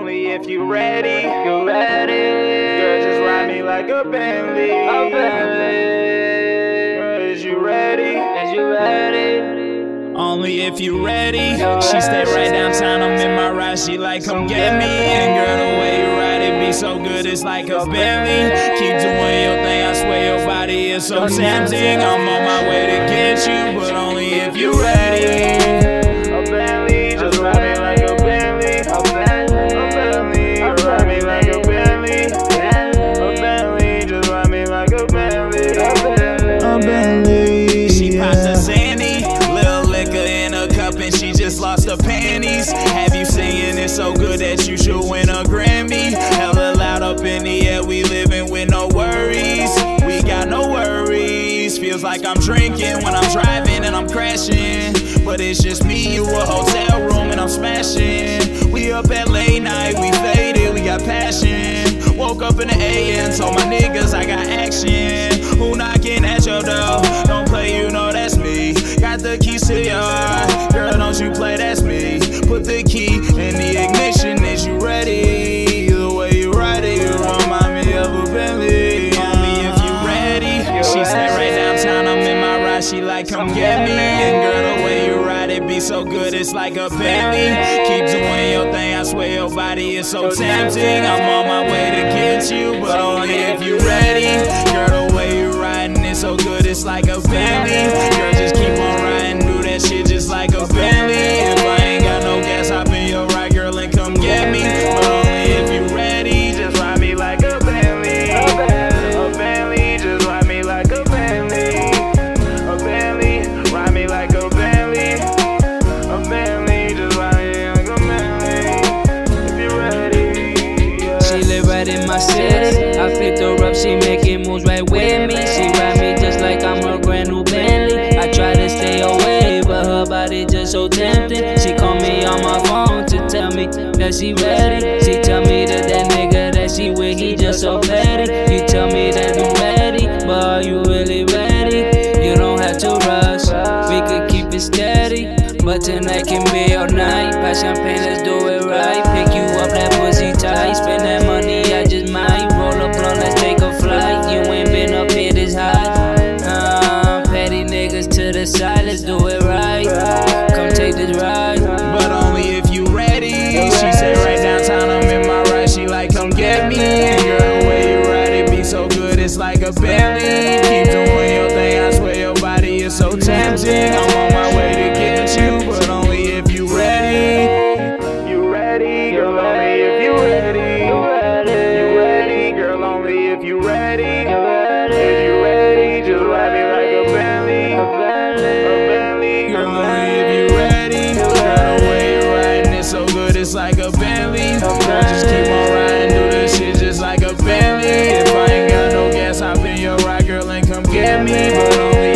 Only if you ready. You ready? Girl, just ride me like a Bentley. A Bentley. Girl, is you ready? Is you ready? Only if you ready. She stay right downtown, I'm in my ride. She like, come get me. And girl, the way you ride it be so good, it's like a Bentley. Keep doing your thing, I swear your body is so tempting. I'm on my way to get you, but only if you lost her panties. Have you singing it so good that you should win a Grammy? Hella loud up in the air, we living with no worries. We got no worries. Feels like I'm drinking when I'm driving and I'm crashing. But it's just me, you, a hotel room, and I'm smashing. We up at late night, we faded, we got passion. Woke up in the AM, told my niggas I got action. Who knocking at your door? Like, come get me. And girl, the way you ride it be so good, it's like a Bentley. Keep doing your thing, I swear your body is so tempting. I'm on my way to get you, but only if you ready. Girl, body just so tempting. She call me on my phone to tell me that she ready. She tell me that that nigga that she with, he just so petty. You tell me that you ready, but are you really ready? You don't have to rush. We could keep it steady. But tonight can be all night. Pass champagne, let's do it right. the side, let's do it right. Come take this ride. But only if you ready. She said, right downtown, I'm in my ride. She like, come get me. And girl, the way you ride, it be so good, it's like a Bentley. Keep doing your thing, I swear your body is so tempting. I'm just like a Bentley. Girl, just keep on riding, do this shit just like a Bentley. If I ain't got no gas, hop in your ride, girl, and come get me. But only